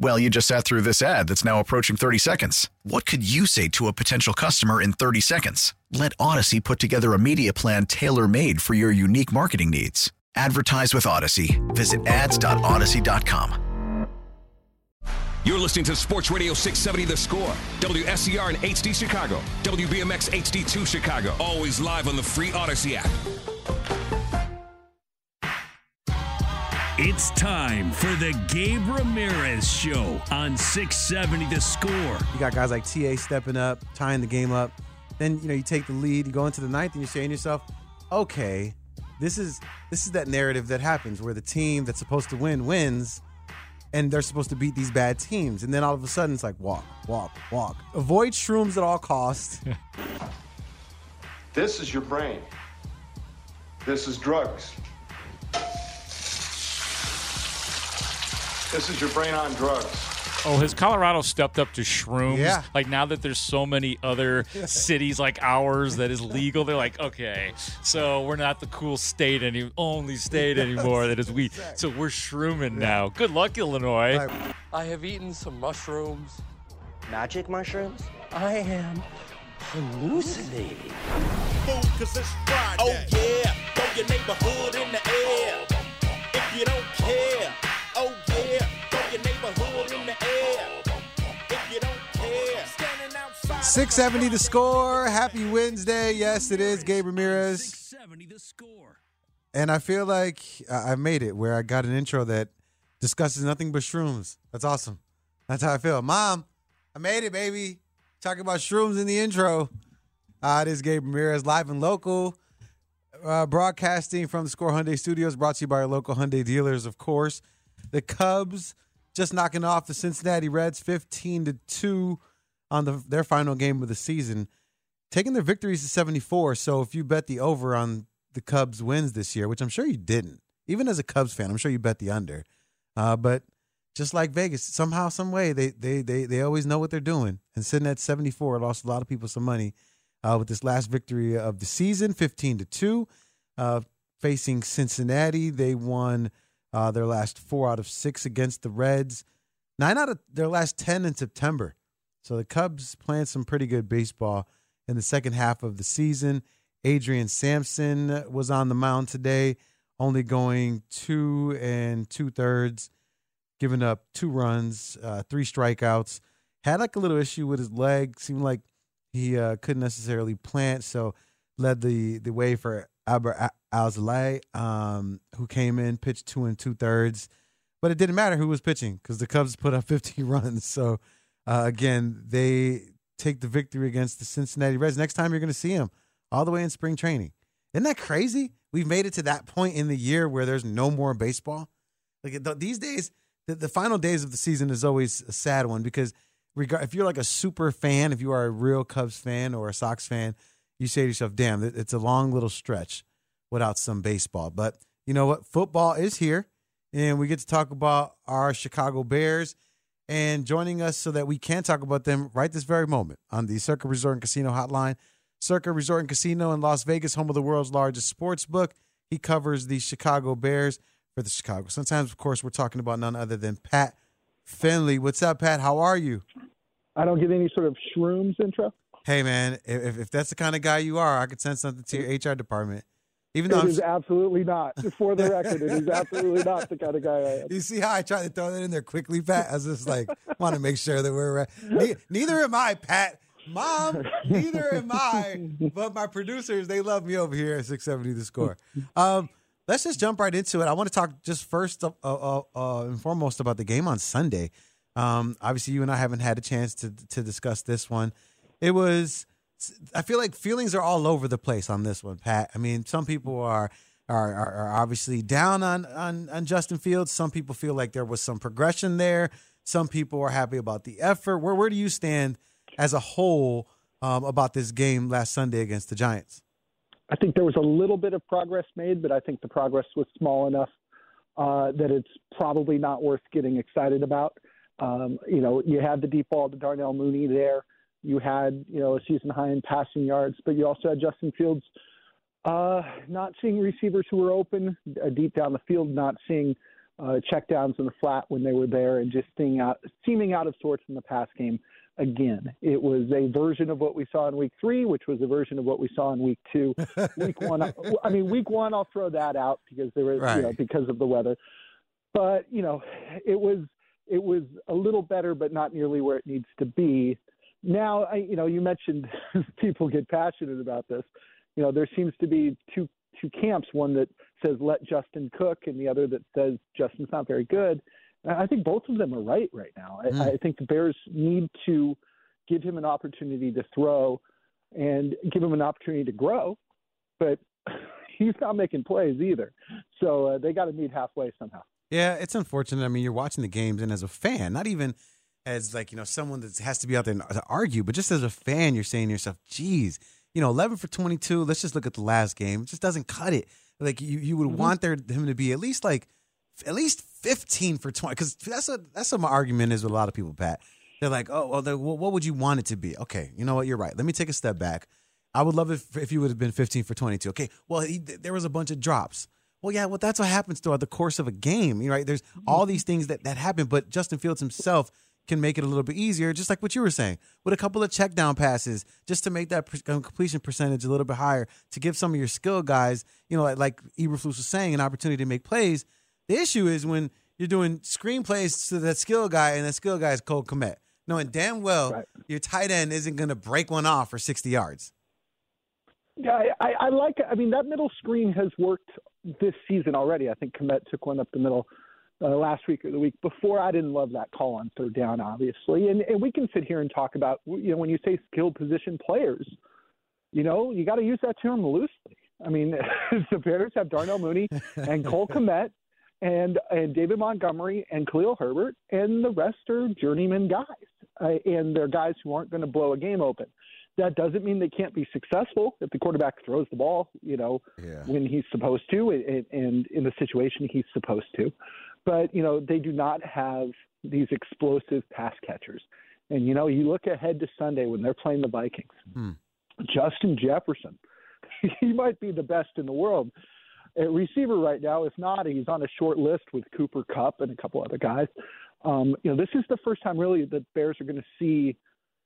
Well, you just sat through this ad that's now approaching 30 seconds. What could you say to a potential customer in 30 seconds? Let Audacy put together a media plan tailor made for your unique marketing needs. Advertise with Audacy. Visit ads.audacy.com. You're listening to Sports Radio 670 The Score. WSCR in HD Chicago. WBMX HD2 Chicago. Always live on the free Audacy app. It's time for the Gabe Ramirez Show on 670 The Score. You got guys like TA stepping up, tying the game up. Then you know you take the lead, you go into the ninth, and you're saying to yourself, "Okay, this is this is that narrative that happens where the team that's supposed to win wins, and they're supposed to beat these bad teams, and then all of a sudden it's like walk, walk, walk. Avoid shrooms at all costs. This is your brain. This is drugs. This is your brain on drugs. Oh, has Colorado stepped up to shrooms? Yeah. Like now that there's so many other cities like ours that is legal, they're like, okay, so we're not the cool state any only state anymore that is we. So we're shrooming now. Good luck, Illinois. I have eaten some mushrooms. Magic mushrooms? I am hallucinating. cause it's Friday. Oh yeah, throw your neighborhood in the air. If you don't care, 670 the score. Happy Wednesday. Yes, it is. Gabe Ramirez. 670 The Score. And I feel like I I made it where I got an intro that discusses nothing but shrooms. That's awesome. That's how I feel. Mom, I made it, baby. Talking about shrooms in the intro. Uh, it is Gabe Ramirez, live and local. Uh, broadcasting from the Score Hyundai Studios, brought to you by our local Hyundai dealers, of course. The Cubs just knocking off the Cincinnati Reds 15 to 2 on the, their final game of the season, taking their victories to 74. So if you bet the over on the Cubs wins this year, which I'm sure you didn't, even as a Cubs fan, I'm sure you bet the under. Uh, but just like Vegas, somehow, some way, they they they they always know what they're doing. And sitting at 74, it lost a lot of people some money uh, with this last victory of the season, 15 to two, uh, facing Cincinnati. They won uh, their last four out of six against the Reds, nine out of their last 10 in September. So the Cubs playing some pretty good baseball in the second half of the season. Adrian Sampson was on the mound today, only going two and two thirds, giving up two runs, uh, three strikeouts. Had like a little issue with his leg. Seemed like he uh, couldn't necessarily plant, so led the the way for Adbert Alzolay, um, who came in, pitched two and two thirds. But it didn't matter who was pitching because the Cubs put up 15 runs. So uh, again, they take the victory against the Cincinnati Reds. Next time you're going to see them all the way in spring training. Isn't that crazy? We've made it to that point in the year where there's no more baseball. Like th- these days, the, the final days of the season is always a sad one because regard if you're like a super fan, if you are a real Cubs fan or a Sox fan, you say to yourself, "Damn, it- it's a long little stretch without some baseball." But you know what? Football is here, and we get to talk about our Chicago Bears. And joining us so that we can talk about them right this very moment on the Circa Resort and Casino Hotline. Circa Resort and Casino in Las Vegas, home of the world's largest sports book. He covers the Chicago Bears for the Chicago Sun-Times, of course, we're talking about none other than Pat Finley. What's up, Pat? How are you? I don't get any sort of shrooms intro. Hey, man, if, if that's the kind of guy you are, I could send something to your HR department. Even though It I'm, is absolutely not. For the record, it is absolutely not the kind of guy I am. you see how I tried to throw that in there quickly, Pat? I was just like, want to make sure that we're right. Ne- neither am I, Pat. Mom, neither am I. But my producers, they love me over here at 670 the score. Um, let's just jump right into it. I want to talk just first uh, uh, uh, and foremost about the game on Sunday. Um, obviously, you and I haven't had a chance to to discuss this one. It was. I feel like feelings are all over the place on this one, Pat. I mean, some people are are, are, are obviously down on, on on Justin Fields. Some people feel like there was some progression there. Some people are happy about the effort. Where where do you stand as a whole um, about this game last Sunday against the Giants? I think there was a little bit of progress made, but I think the progress was small enough uh, that it's probably not worth getting excited about. Um, you know, you had the deep ball to Darnell Mooney there. You had, you know, a season high in passing yards, but you also had Justin Fields uh, not seeing receivers who were open uh, deep down the field, not seeing uh, checkdowns in the flat when they were there, and just seeing out, seeming out of sorts in the pass game again. It was a version of what we saw in week three, which was a version of what we saw in week two. week one, I mean, week one, I'll throw that out because there was, right. you know, because of the weather. But you know, it was it was a little better, but not nearly where it needs to be. Now, I, you know, you mentioned people get passionate about this. You know, there seems to be two two camps. One that says let Justin cook, and the other that says Justin's not very good. I think both of them are right right now. Mm. I, I think the Bears need to give him an opportunity to throw and give him an opportunity to grow, but he's not making plays either. So uh, they got to meet halfway somehow. Yeah, it's unfortunate. I mean, you're watching the games, and as a fan, not even as like you know someone that has to be out there to argue, but just as a fan, you're saying to yourself, "Geez, you know, 11 for 22. Let's just look at the last game. It just doesn't cut it. Like you, you would mm-hmm. want there him to be at least like at least 15 for 20 because that's a that's what my argument is with a lot of people pat they're like oh well, well what would you want it to be okay you know what you're right let me take a step back i would love it if, if you would have been 15 for 22 okay well he, there was a bunch of drops well yeah well that's what happens throughout the course of a game right there's all these things that that happen but justin fields himself can make it a little bit easier just like what you were saying with a couple of check down passes just to make that um, completion percentage a little bit higher to give some of your skill guys you know like, like Eberflus was saying an opportunity to make plays the issue is when you're doing screenplays to that skill guy, and that skill guy is Cole Kmet, knowing damn well right. your tight end isn't going to break one off for 60 yards. Yeah, I, I like. I mean, that middle screen has worked this season already. I think Kmet took one up the middle uh, last week or the week before. I didn't love that call on third down, obviously, and, and we can sit here and talk about you know when you say skilled position players, you know you got to use that term loosely. I mean, the Bears have Darnell Mooney and Cole Kmet and and David Montgomery and Khalil Herbert, and the rest are journeyman guys, uh, and they're guys who aren't going to blow a game open. That doesn't mean they can't be successful if the quarterback throws the ball, you know, yeah. when he's supposed to, and, and in the situation he's supposed to. But you know, they do not have these explosive pass catchers. And you know, you look ahead to Sunday when they're playing the Vikings. Hmm. Justin Jefferson, he might be the best in the world at receiver right now. If not, he's on a short list with Cooper Kupp and a couple other guys. Um, you know, this is the first time really that Bears are going to see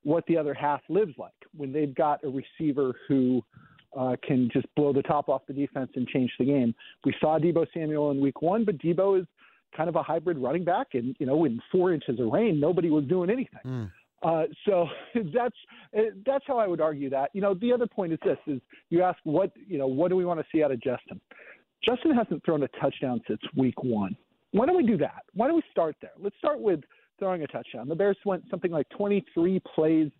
what the other half lives like when they've got a receiver who uh, can just blow the top off the defense and change the game. We saw Deebo Samuel in Week One, but Deebo is kind of a hybrid running back, and you know, in four inches of rain, nobody was doing anything. Mm. Uh, so that's that's how I would argue that. You know, the other point is this: is you ask what you know, what do we want to see out of Justin? Justin hasn't thrown a touchdown since week one. Why don't we do that? Why don't we start there? Let's start with throwing a touchdown. The Bears went something like 23 plays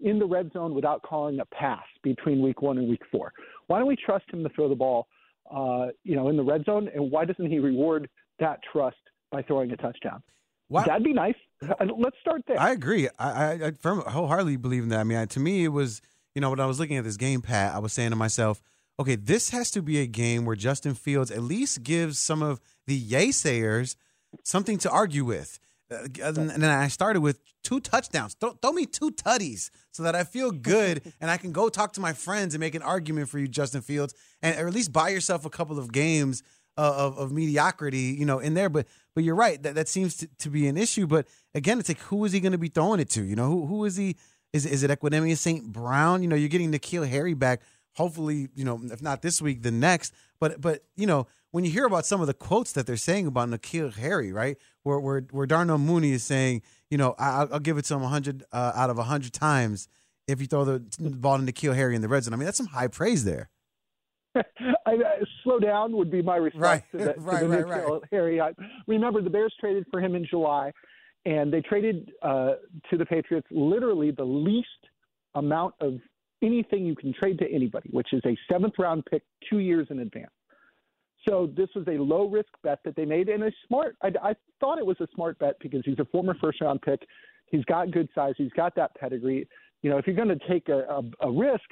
in the red zone without calling a pass between week one and week four. Why don't we trust him to throw the ball, uh, you know, in the red zone? And why doesn't he reward that trust by throwing a touchdown? Wow. That'd be nice. Let's start there. I agree. I, I, I wholeheartedly believe in that. I mean, to me, it was, you know, when I was looking at this game, Pat, I was saying to myself – okay, this has to be a game where Justin Fields at least gives some of the yaysayers something to argue with. Uh, and then I started with two touchdowns. Throw, throw, me two tutties so that I feel good and I can go talk to my friends and make an argument for you, Justin Fields, and or at least buy yourself a couple of games uh, of, of mediocrity, you know, in there. But but you're right that that seems to, to be an issue. But again, it's like who is he going to be throwing it to? You know, who who is he? Is is it Equanimeous St. Brown? You know, you're getting N'Keal Harry back hopefully, you know, if not this week, the next. But but you know, when you hear about some of the quotes that they're saying about N'Keal Harry, right, where where where Darnell Mooney is saying, you know, I, will give it to him hundred uh, out of hundred times if you throw the ball to N'Keal Harry in the red zone. I mean, that's some high praise there. I, I, slow down would be my response right. to, that, right, to the right, right. Harry. I, remember, the Bears traded for him in July. and they traded uh, to the Patriots literally the least amount of anything you can trade to anybody, which is a seventh round pick two years in advance. So this was a low risk bet that they made, and a smart. I, I thought it was a smart bet because he's a former first round pick. He's got good size. He's got that pedigree. You know, if you're going to take a, a, a risk,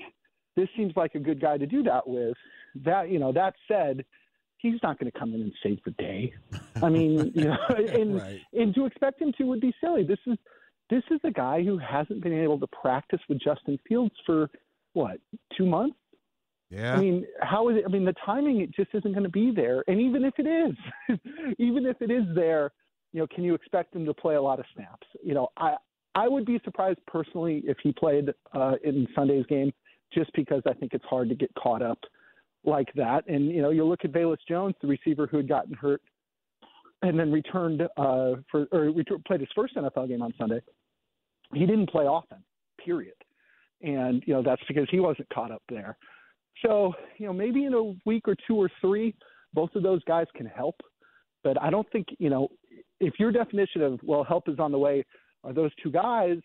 this seems like a good guy to do that with. That you know, that said, he's not going to come in and save the day. I mean, you know, and Right. and to expect him to would be silly. This is this is a guy who hasn't been able to practice with Justin Fields for what two months. Yeah. I mean, how is it? I mean, the timing it just isn't going to be there. And even if it is, even if it is there, you know, can you expect him to play a lot of snaps? You know, I I would be surprised personally if he played uh, in Sunday's game, just because I think it's hard to get caught up like that. And you know, you look at Velus Jones, the receiver who had gotten hurt and then returned uh, for or ret- played his first NFL game on Sunday. He didn't play offense, period. And you know that's because he wasn't caught up there. So you know maybe in a week or two or three, both of those guys can help. But I don't think you know if your definition of well help is on the way are those two guys.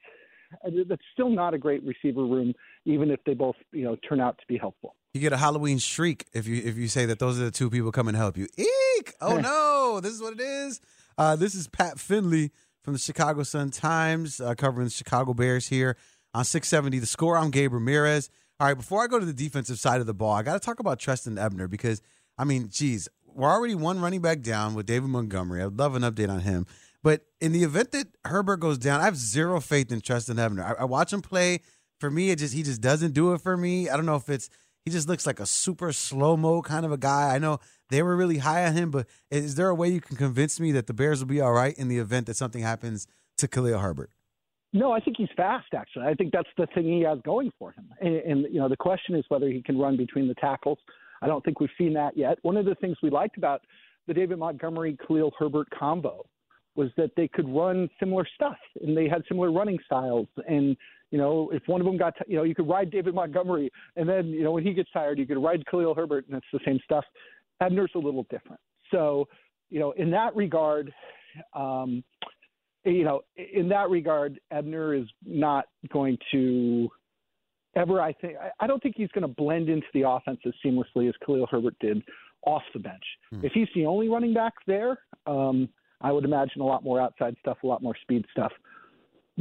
Uh, That's still not a great receiver room, even if they both you know turn out to be helpful. You get a Halloween shriek if you if you say that those are the two people come and help you. Eek! Oh no, this is what it is. Uh, this is Pat Finley from the Chicago Sun Times, uh, covering the Chicago Bears here on 670. The score. I'm Gabe Ramirez. All right, before I go to the defensive side of the ball, I got to talk about Trestan Ebner because I mean, geez, we're already one running back down with David Montgomery. I'd love an update on him. But in the event that Herbert goes down, I have zero faith in Trestan Ebner. I, I watch him play. For me, it just he just doesn't do it for me. I don't know if it's he just looks like a super slow mo kind of a guy. I know they were really high on him, but is there a way you can convince me that the Bears will be all right in the event that something happens to Khalil Herbert? No, I think he's fast. Actually, I think that's the thing he has going for him. And, and you know, the question is whether he can run between the tackles. I don't think we've seen that yet. One of the things we liked about the David Montgomery Khalil Herbert combo was that they could run similar stuff and they had similar running styles. And you know, if one of them got, t- you know, you could ride David Montgomery, and then you know when he gets tired, you could ride Khalil Herbert, and it's the same stuff. Ebner's a little different. So, you know, in that regard, um, you know, in that regard, Ebner is not going to ever. I think I- I don't think he's going to blend into the offense as seamlessly as Khalil Herbert did off the bench. If he's the only running back there, um, I would imagine a lot more outside stuff, a lot more speed stuff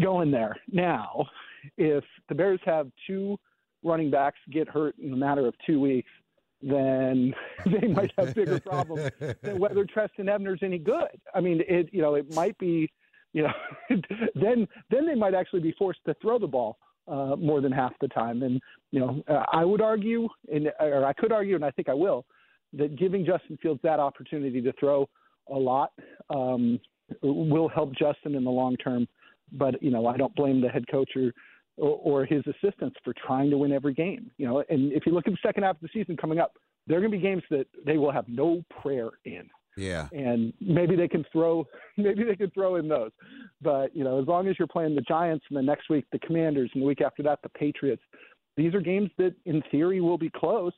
going there. Now, if the Bears have two running backs get hurt in a matter of two weeks, then they might have bigger problems than whether Trestan Ebner's any good. I mean, it you know it might be, you know, then then they might actually be forced to throw the ball uh, more than half the time. And you know, uh, I would argue, and or I could argue, and I think I will, that giving Justin Fields that opportunity to throw a lot um, will help Justin in the long term. But you know, I don't blame the head coach or or, or his assistants for trying to win every game. You know, and if you look at the second half of the season coming up, there are going to be games that they will have no prayer in, Yeah. and maybe they can throw, maybe they can throw in those. But you know, as long as you're playing the Giants and the next week the Commanders and the week after that the Patriots, these are games that in theory will be close.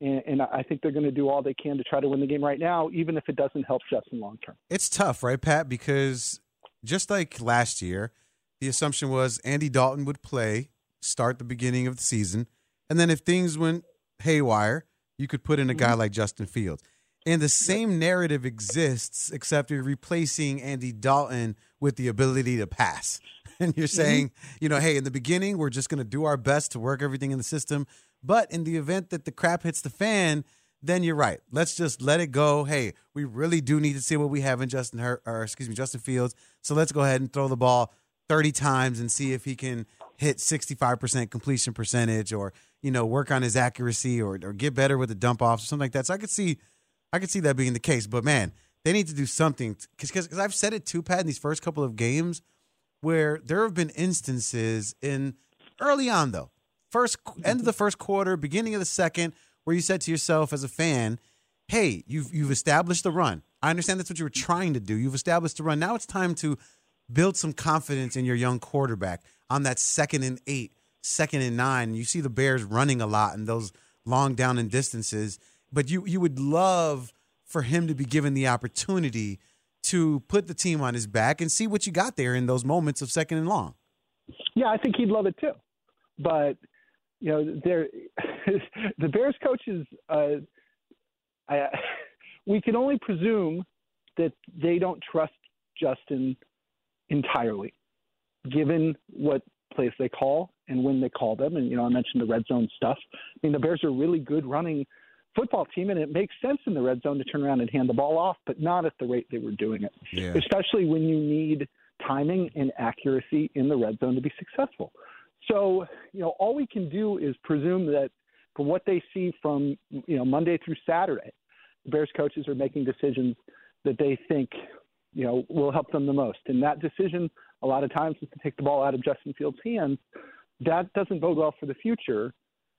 And, and I think they're going to do all they can to try to win the game right now, even if it doesn't help Justin long term. It's tough, right, Pat? Because just like last year, the assumption was Andy Dalton would play, start the beginning of the season, and then if things went haywire, you could put in a guy mm-hmm. like Justin Fields. And the same narrative exists, except you're replacing Andy Dalton with the ability to pass. And you're mm-hmm. saying, you know, hey, in the beginning, we're just going to do our best to work everything in the system. But in the event that the crap hits the fan, then you're right. Let's just let it go. Hey, we really do need to see what we have in Justin Her- or excuse me, Justin Fields. So let's go ahead and throw the ball 30 times and see if he can hit 65% completion percentage or, you know, work on his accuracy or, or get better with the dump offs or something like that. So I could see I could see that being the case. But man, they need to do something because because I've said it too, Pat, in these first couple of games where there have been instances in early on though, first end of the first quarter, beginning of the second, where you said to yourself as a fan, "Hey, you've you've established the run. I understand that's what you were trying to do. You've established the run. Now it's time to build some confidence in your young quarterback on that second and eight, second and nine. You see the Bears running a lot in those long down and distances, but you you would love for him to be given the opportunity to put the team on his back and see what you got there in those moments of second and long. Yeah, I think he'd love it too. But you know, there the Bears coaches. Uh, I, we can only presume that they don't trust Justin entirely, given what plays they call and when they call them. And you know, I mentioned the red zone stuff. I mean, the Bears are really good running football team, and it makes sense in the red zone to turn around and hand the ball off, but not at the rate they were doing it. Yeah. Especially when you need timing and accuracy in the red zone to be successful. So, you know, all we can do is presume that from what they see from, you know, Monday through Saturday, the Bears coaches are making decisions that they think, you know, will help them the most. And that decision, a lot of times, is to take the ball out of Justin Fields' hands. That doesn't bode well for the future,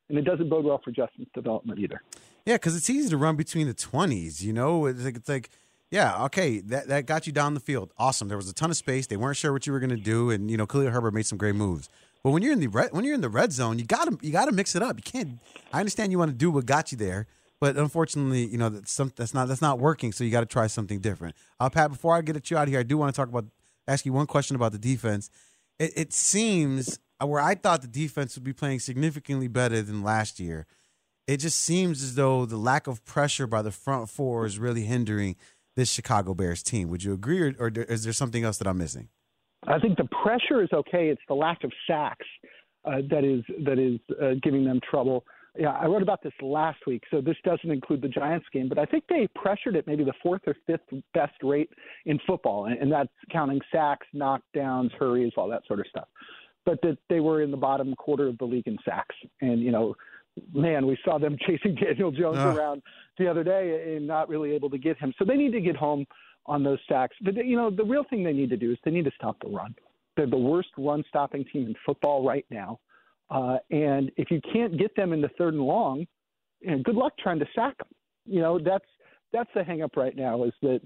and it doesn't bode well for Justin's development either. Yeah, because it's easy to run between the twenties. You know, it's like, it's like, yeah, okay, that that got you down the field. Awesome. There was a ton of space. They weren't sure what you were going to do, and you know, Khalil Herbert made some great moves. But when you're in the red, when you're in the red zone, you got to you got to mix it up. You can't. I understand you want to do what got you there, but unfortunately, you know that's some, that's not that's not working. So you got to try something different. Uh, Pat, before I get at you out of here, I do want to talk about ask you one question about the defense. It, it seems uh, where I thought the defense would be playing significantly better than last year. It just seems as though the lack of pressure by the front four is really hindering this Chicago Bears team. Would you agree, or, or is there something else that I'm missing? I think the pressure is okay. It's the lack of sacks uh, that is that is uh, giving them trouble. Yeah, I wrote about this last week, so this doesn't include the Giants game, but I think they pressured at maybe the fourth or fifth best rate in football, and, and that's counting sacks, knockdowns, hurries, all that sort of stuff. But that they were in the bottom quarter of the league in sacks, and you know, man, we saw them chasing Daniel Jones Ugh. around the other day and not really able to get him. So they need to get home on those sacks. But you know, the real thing they need to do is they need to stop the run. They're the worst run-stopping team in football right now. Uh, and if you can't get them in the third and long, you know, good luck trying to sack them. You know, that's that's the hang up right now is that,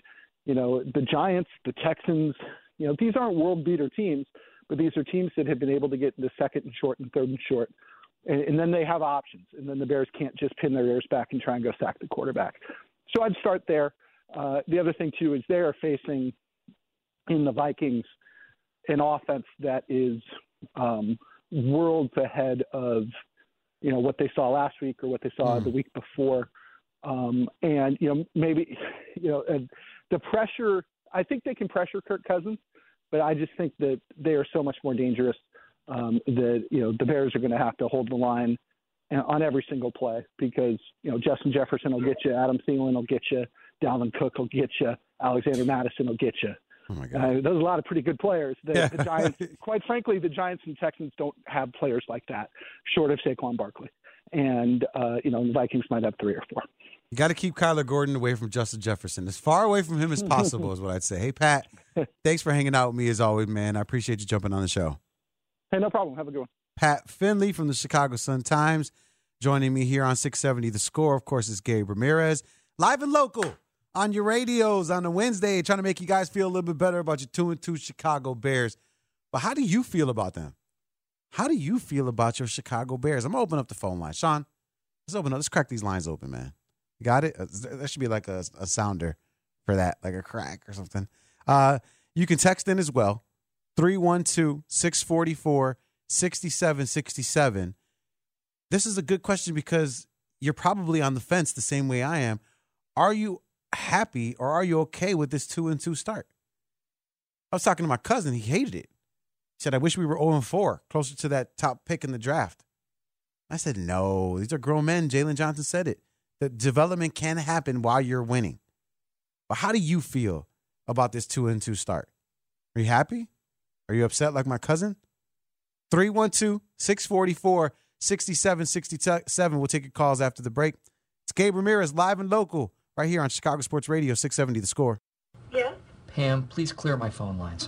you know, the Giants, the Texans, you know, these aren't world beater teams, but these are teams that have been able to get into second and short and third and short. And, and then they have options. And then the Bears can't just pin their ears back and try and go sack the quarterback. So I'd start there. Uh, the other thing too is they are facing in the Vikings an offense that is um, worlds ahead of you know what they saw last week or what they saw the week before, um, and you know maybe you know and the pressure. I think they can pressure Kirk Cousins, but I just think that they are so much more dangerous um, that you know the Bears are going to have to hold the line on every single play because you know Justin Jefferson will get you, Adam Thielen will get you, Dalvin Cook will get you, Alexander Mattison will get you. Oh my Uh, those are a lot of pretty good players. The, Yeah. the Giants, quite frankly, the Giants and Texans don't have players like that, short of Saquon Barkley. And uh, you know, the Vikings might have three or four. You got to keep Kyler Gordon away from Justin Jefferson, as far away from him as possible, is what I'd say. Hey, Pat, thanks for hanging out with me as always, man. I appreciate you jumping on the show. Hey, no problem. Have a good one. Pat Finley from the Chicago Sun Times joining me here on 670 The Score. Of course, is Gabe Ramirez, live and local on your radios on a Wednesday, trying to make you guys feel a little bit better about your two and two Chicago Bears. But how do you feel about them? How do you feel about your Chicago Bears? I'm gonna open up the phone line. Sean, let's open up. Let's crack these lines open, man. You got it? That should be like a, a sounder for that, like a crack or something. Uh, you can text in as well. 312 644 6767. This is a good question because you're probably on the fence the same way I am. Are you happy or are you okay with this two and two start? I was talking to my cousin. He hated it. He said, I wish we were 0 and 4, closer to that top pick in the draft. I said, no, these are grown men. Jaylon Johnson said it. The development can happen while you're winning. But how do you feel about this two and two start? Are you happy? Are you upset like my cousin? 312 644 6767. We'll take your calls after the break. It's Gabe Ramirez live and local right here on Chicago Sports Radio 670 The Score. Yeah. Pam, please clear my phone lines.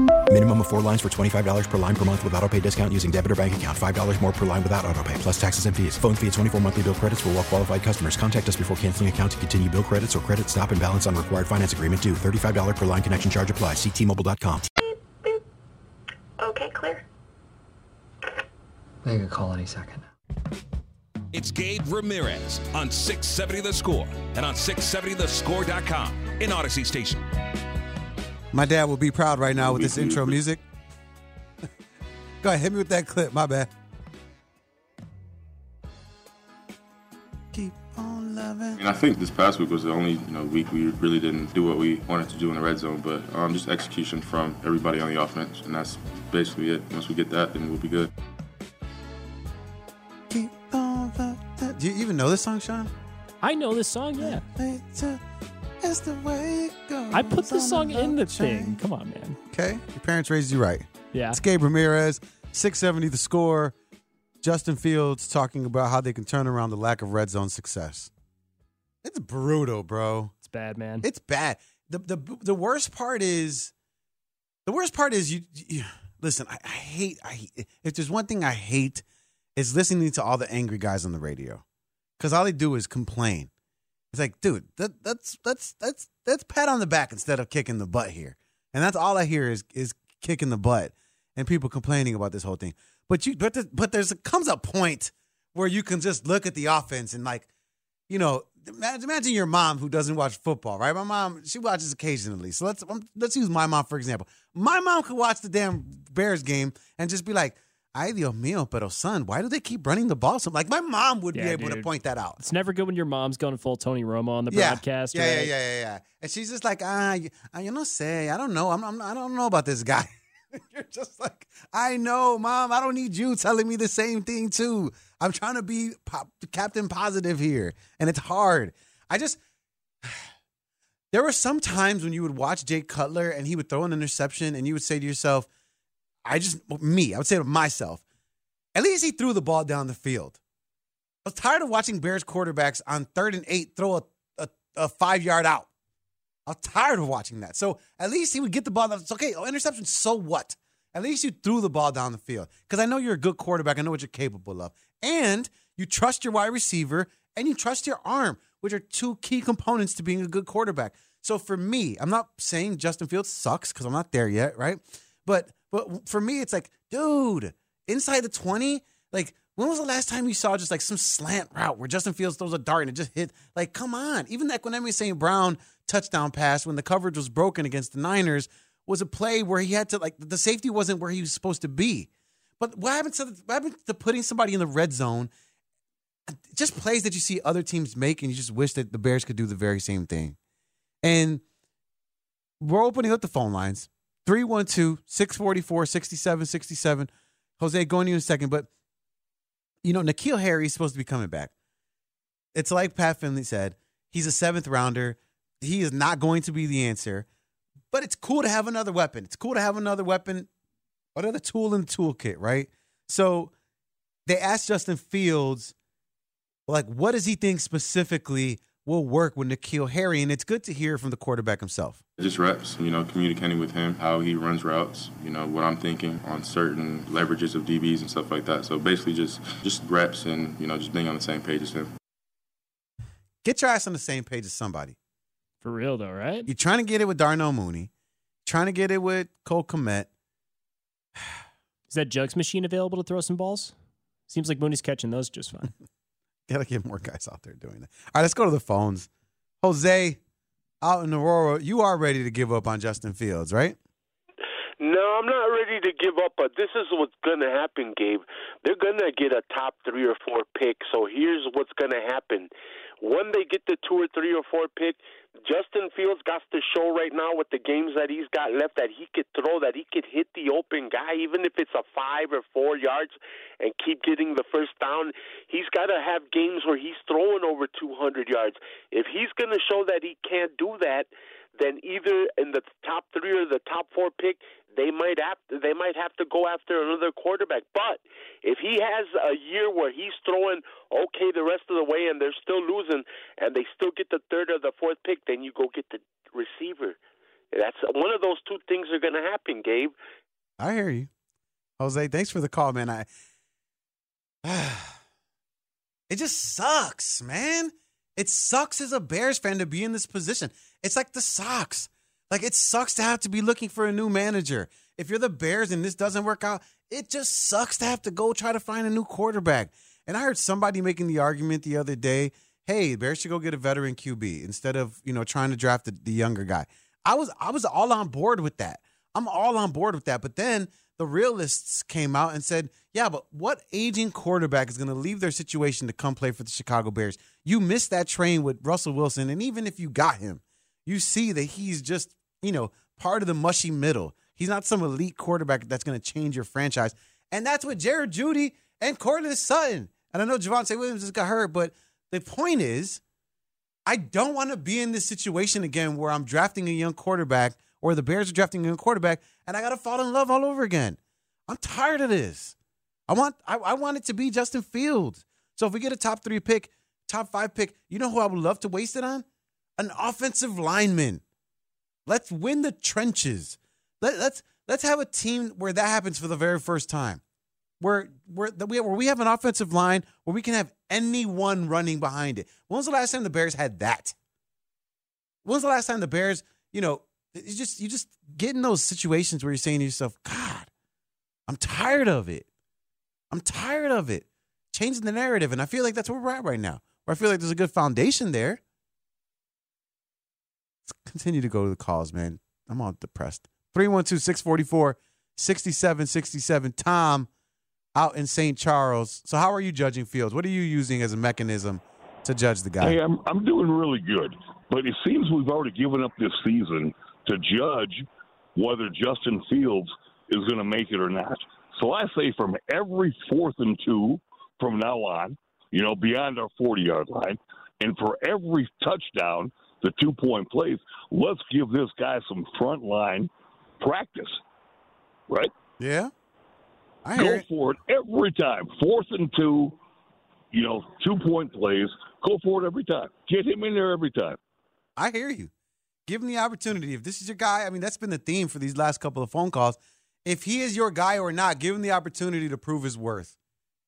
Minimum of four lines for $25 per line per month with auto pay discount using debit or bank account. $5 more per line without auto pay, plus taxes and fees. Phone fee at 24 monthly bill credits for all well qualified customers. Contact us before canceling account to continue bill credits or credit stop and balance on required finance agreement due. $35 per line connection charge apply. Ctmobile.com. Okay, clear. Make a call any second. It's Gabe Ramirez on 670 The Score and on 670thescore.com in Audacy Station. My dad will be proud right now with this intro music. Go ahead, hit me with that clip. My bad. Keep on loving. And I think this past week was the only you know week we really didn't do what we wanted to do in the red zone, but um, just execution from everybody on the offense, and that's basically it. Once we get that, then we'll be good. Keep on loving. Do you even know this song, Sean? I know this song, yeah. It's the way it goes. I put this song in the chain. thing. Come on, man. Okay, your parents raised you right. Yeah. It's Gabe Ramirez, 670 the score. Justin Fields talking about how they can turn around the lack of red zone success. It's brutal, bro. It's bad, man. It's bad. The the the worst part is the worst part is you, you listen, I, I hate I if there's one thing I hate is listening to all the angry guys on the radio. Cuz all they do is complain. It's like, dude, that, that's that's that's that's pat on the back instead of kicking the butt here. And that's all I hear is is kicking the butt and people complaining about this whole thing. But you but the, but there's comes a point where you can just look at the offense and like, you know, imagine, your mom who doesn't watch football, right? My mom, she watches occasionally. So let's let's use my mom for example. My mom could watch the damn Bears game and just be like, "Ay Dios mío, pero son, why do they keep running the ball?" So like my mom would be Yeah, able to point that out. It's never good when your mom's going full Tony Romo on the Yeah. broadcast. Yeah, yeah, right? yeah, yeah, yeah. And she's just like, ah, you, you know, say, I don't know. I'm, I'm, I don't know about this guy. You're just like, I know, mom. I don't need you telling me the same thing too. I'm trying to be pop, Captain Positive here, and it's hard. I just, there were some times when you would watch Jay Cutler and he would throw an interception, and you would say to yourself, I just, me, I would say to myself, at least he threw the ball down the field. I was tired of watching Bears quarterbacks on third and eight throw a, a, a five yard out. I was tired of watching that. So at least he would get the ball. It's okay. Oh, interception. So what? At least you threw the ball down the field because I know you're a good quarterback. I know what you're capable of, and you trust your wide receiver and you trust your arm, which are two key components to being a good quarterback. So for me, I'm not saying Justin Fields sucks because I'm not there yet, right? But but for me, it's like, dude, inside the 20, like when was the last time you saw just like some slant route where Justin Fields throws a dart and it just hit? Like, come on. Even that Equanimeous St. Brown touchdown pass when the coverage was broken against the Niners was a play where he had to like the safety wasn't where he was supposed to be. But what happened to what happened to putting somebody in the red zone? Just plays that you see other teams make, and you just wish that the Bears could do the very same thing. And we're opening up the phone lines 312 644 6767. Jose, going to you in a second, but you know, N'Keal Harry is supposed to be coming back. It's like Pat Finley said, he's a seventh rounder. He is not going to be the answer, but it's cool to have another weapon. It's cool to have another weapon, another tool in the toolkit, right? So they asked Justin Fields, like, what does he think specifically will work with N'Keal Harry? And it's good to hear from the quarterback himself. Just reps, you know, communicating with him, how he runs routes, you know, what I'm thinking on certain leverages of DBs and stuff like that. So basically just just reps and, you know, just being on the same page as him. Get your ass on the same page as somebody. For real, though, right? You're trying to get it with Darnell Mooney, trying to get it with Cole Kmet. Is that Jugs machine available to throw some balls? Seems like Mooney's catching those just fine. Gotta get more guys out there doing that. All right, let's go to the phones. Jose, out in Aurora, you are ready to give up on Justin Fields, right? No, I'm not ready to give up, but this is what's going to happen, Gabe. They're going to get a top three or four pick. So here's what's going to happen. When they get the two or three or four pick, Justin Fields got to show right now with the games that he's got left that he could throw, that he could hit the open guy, even if it's a five or four yards, and keep getting the first down. He's got to have games where he's throwing over 200 yards. If he's going to show that he can't do that, then either in the top three or the top four pick, they might have they might have to go after another quarterback. But if he has a year where he's throwing okay the rest of the way and they're still losing and they still get the third or the fourth pick, then you go get the receiver. That's one of those two things are going to happen, Gabe. I hear you. Jose, thanks for the call, man. I It just sucks, man. It sucks as a Bears fan to be in this position. It's like the Sox. Like it sucks to have to be looking for a new manager. If you're the Bears and this doesn't work out, it just sucks to have to go try to find a new quarterback. And I heard somebody making the argument the other day, hey, Bears should go get a veteran QB instead of, you know, trying to draft the, the younger guy. I was I was all on board with that. I'm all on board with that. But then the realists came out and said, yeah, but what aging quarterback is going to leave their situation to come play for the Chicago Bears? You missed that train with Russell Wilson. And even if you got him, you see that he's just, you know, part of the mushy middle. He's not some elite quarterback that's going to change your franchise. And that's what Jerry Jeudy and Courtland Sutton. And I know Javonte Williams just got hurt, but the point is, I don't want to be in this situation again where I'm drafting a young quarterback or the Bears are drafting a young quarterback and I got to fall in love all over again. I'm tired of this. I want I, I want it to be Justin Fields. So if we get a top three pick, top five pick, you know who I would love to waste it on? An offensive lineman. Let's win the trenches. Let, let's let's have a team where that happens for the very first time. Where where we where we have an offensive line where we can have anyone running behind it. When was the last time the Bears had that? When was the last time the Bears, you know, you just you just get in those situations where you're saying to yourself, God, I'm tired of it. I'm tired of it. Changing the narrative. And I feel like that's where we're at right now. Where I feel like there's a good foundation there. Continue to go to the calls, man. I'm all depressed. 312 644 6767. Tom out in St. Charles. So, how are you judging Fields? What are you using as a mechanism to judge the guy? Hey, I'm, I'm doing really good. But it seems we've already given up this season to judge whether Justin Fields is going to make it or not. So I say from every fourth and two from now on, you know, beyond our 40 yard line, and for every touchdown, the two point plays, let's give this guy some front line practice, right? Yeah. I go it. for it every time. Fourth and two, you know, two point plays. Go for it every time. Get him in there every time. I hear you. Give him the opportunity. If this is your guy, I mean, that's been the theme for these last couple of phone calls. If he is your guy or not, give him the opportunity to prove his worth.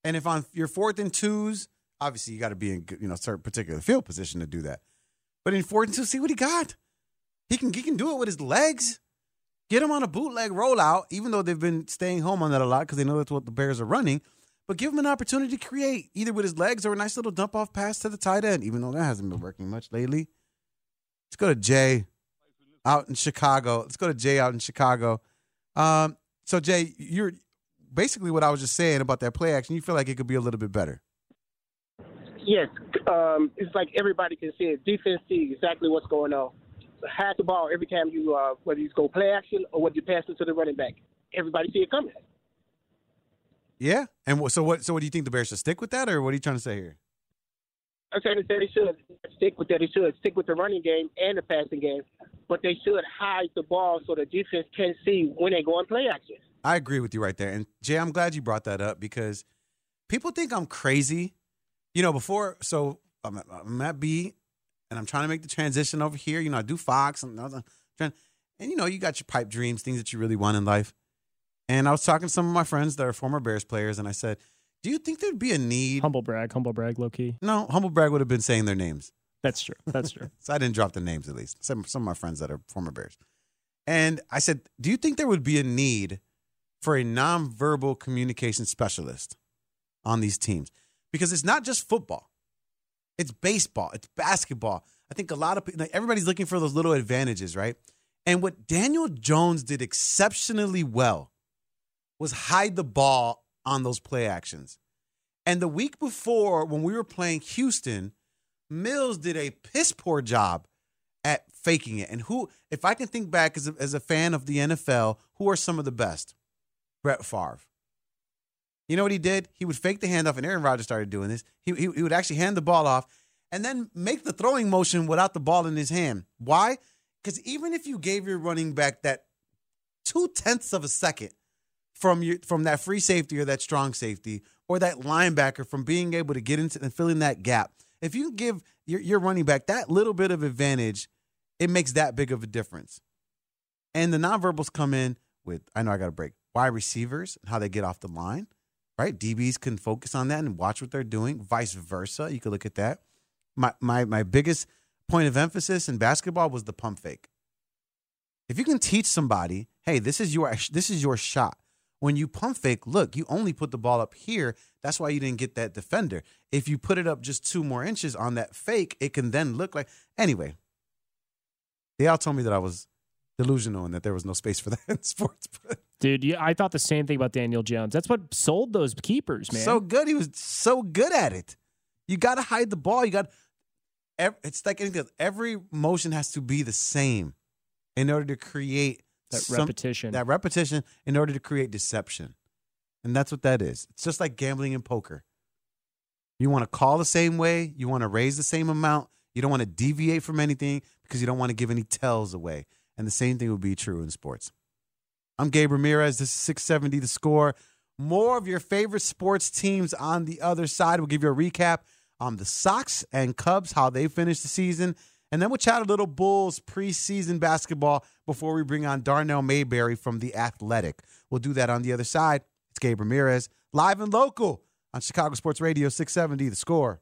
And if on your fourth and twos, obviously you got to be in you know certain particular field position to do that. But in fourth and two, see what he got. He can he can do it with his legs. Get him on a bootleg rollout, even though they've been staying home on that a lot because they know that's what the Bears are running. But give him an opportunity to create either with his legs or a nice little dump off pass to the tight end, even though that hasn't been working much lately. Let's go to Jay out in Chicago. Let's go to Jay out in Chicago. Um, so Jay, you're basically what I was just saying about that play action. You feel like it could be a little bit better. Yes, um, it's like everybody can see it. Defense see exactly what's going on. Have the ball every time you, uh, whether you go play action or whether you pass it to the running back. Everybody see it coming. Yeah. And so what? So what do you think the Bears should stick with that, or what are you trying to say here? I'm saying that they should stick with that. They should stick with the running game and the passing game, but they should hide the ball so the defense can see when they go on play action. I agree with you right there. And Jay, I'm glad you brought that up because people think I'm crazy. You know, before, so I'm, at- I'm at B and I'm trying to make the transition over here. You know, I do Fox and, trying, and you know, you got your pipe dreams, things that you really want in life. And I was talking to some of my friends that are former Bears players, and I said, Do you think there'd be a need? Humble brag, humble brag, low key. No, Humble Brag would have been saying their names. That's true. That's true. so I didn't drop the names at least. Some some of my friends that are former Bears. And I said, Do you think there would be a need for a nonverbal communication specialist on these teams? Because it's not just football. It's baseball, it's basketball. I think a lot of like, everybody's looking for those little advantages, right? And what Daniel Jones did exceptionally well was hide the ball on those play actions. And the week before, when we were playing Houston, Mills did a piss poor job at faking it. And who, if I can think back as a, as a fan of the NFL, who are some of the best? Brett Favre. You know what he did? He would fake the handoff, and Aaron Rodgers started doing this. He, he, he would actually hand the ball off and then make the throwing motion without the ball in his hand. Why? Because even if you gave your running back that two tenths of a second from your from that free safety or that strong safety or that linebacker from being able to get into and fill in that gap, if you give your, your running back that little bit of advantage, it makes that big of a difference. And the nonverbals come in with, I know I got a break. wide receivers and how they get off the line, right? DBs can focus on that and watch what they're doing. Vice versa, you could look at that. My my my biggest point of emphasis in basketball was the pump fake. If you can teach somebody, hey, this is your this is your shot. When you pump fake, look, you only put the ball up here. That's why you didn't get that defender. If you put it up just two more inches on that fake, it can then look like anyway. They all told me that I was delusional and that there was no space for that in sports. But Dude, yeah, I thought the same thing about Daniel Jones. That's what sold those keepers, man. so good. He was so good at it. You got to hide the ball. You got. It's like anything else. Every motion has to be the same in order to create That some- repetition. That repetition in order to create deception, and that's what that is. It's just like gambling and poker. You want to call the same way. You want to raise the same amount. You don't want to deviate from anything because you don't want to give any tells away. And the same thing would be true in sports. I'm Gabe Ramirez. This is 670 The Score. More of your favorite sports teams on the other side. We'll give you a recap on the Sox and Cubs, how they finished the season. And then we'll chat a little Bulls preseason basketball before we bring on Darnell Mayberry from The Athletic. We'll do that on the other side. It's Gabe Ramirez, live and local on Chicago Sports Radio 670 The Score.